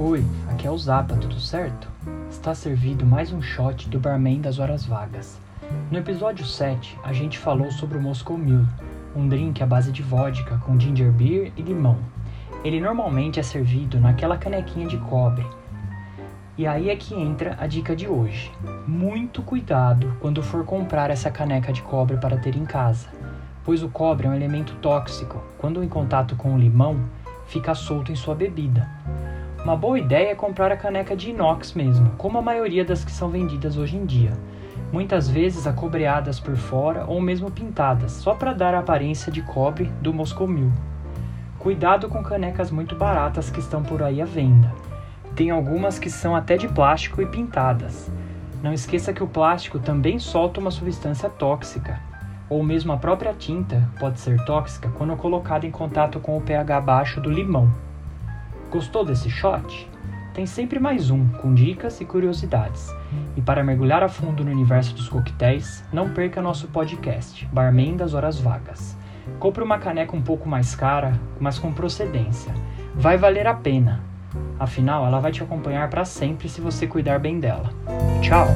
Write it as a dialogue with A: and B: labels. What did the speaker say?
A: Oi, aqui é o Zapa, tudo certo? Está servido mais um shot do barman das horas vagas. No episódio 7, a gente falou sobre o Moscow Mule, um drink à base de vodka com ginger beer e limão. Ele normalmente é servido naquela canequinha de cobre. E aí é que entra a dica de hoje. Muito cuidado quando for comprar essa caneca de cobre para ter em casa, pois o cobre é um elemento tóxico. Quando em contato com o limão, fica solto em sua bebida. Uma boa ideia é comprar a caneca de inox mesmo, como a maioria das que são vendidas hoje em dia. Muitas vezes acobreadas por fora ou mesmo pintadas, só para dar a aparência de cobre do Moscow Mule. Cuidado com canecas muito baratas que estão por aí à venda. Tem algumas que são até de plástico e pintadas. Não esqueça que o plástico também solta uma substância tóxica, ou mesmo a própria tinta pode ser tóxica quando colocada em contato com o pH baixo do limão. Gostou desse shot? Tem sempre mais um, com dicas e curiosidades. E para mergulhar a fundo no universo dos coquetéis, não perca nosso podcast, Barman das Horas Vagas. Compre uma caneca um pouco mais cara, mas com procedência. Vai valer a pena. Afinal, ela vai te acompanhar para sempre se você cuidar bem dela. Tchau!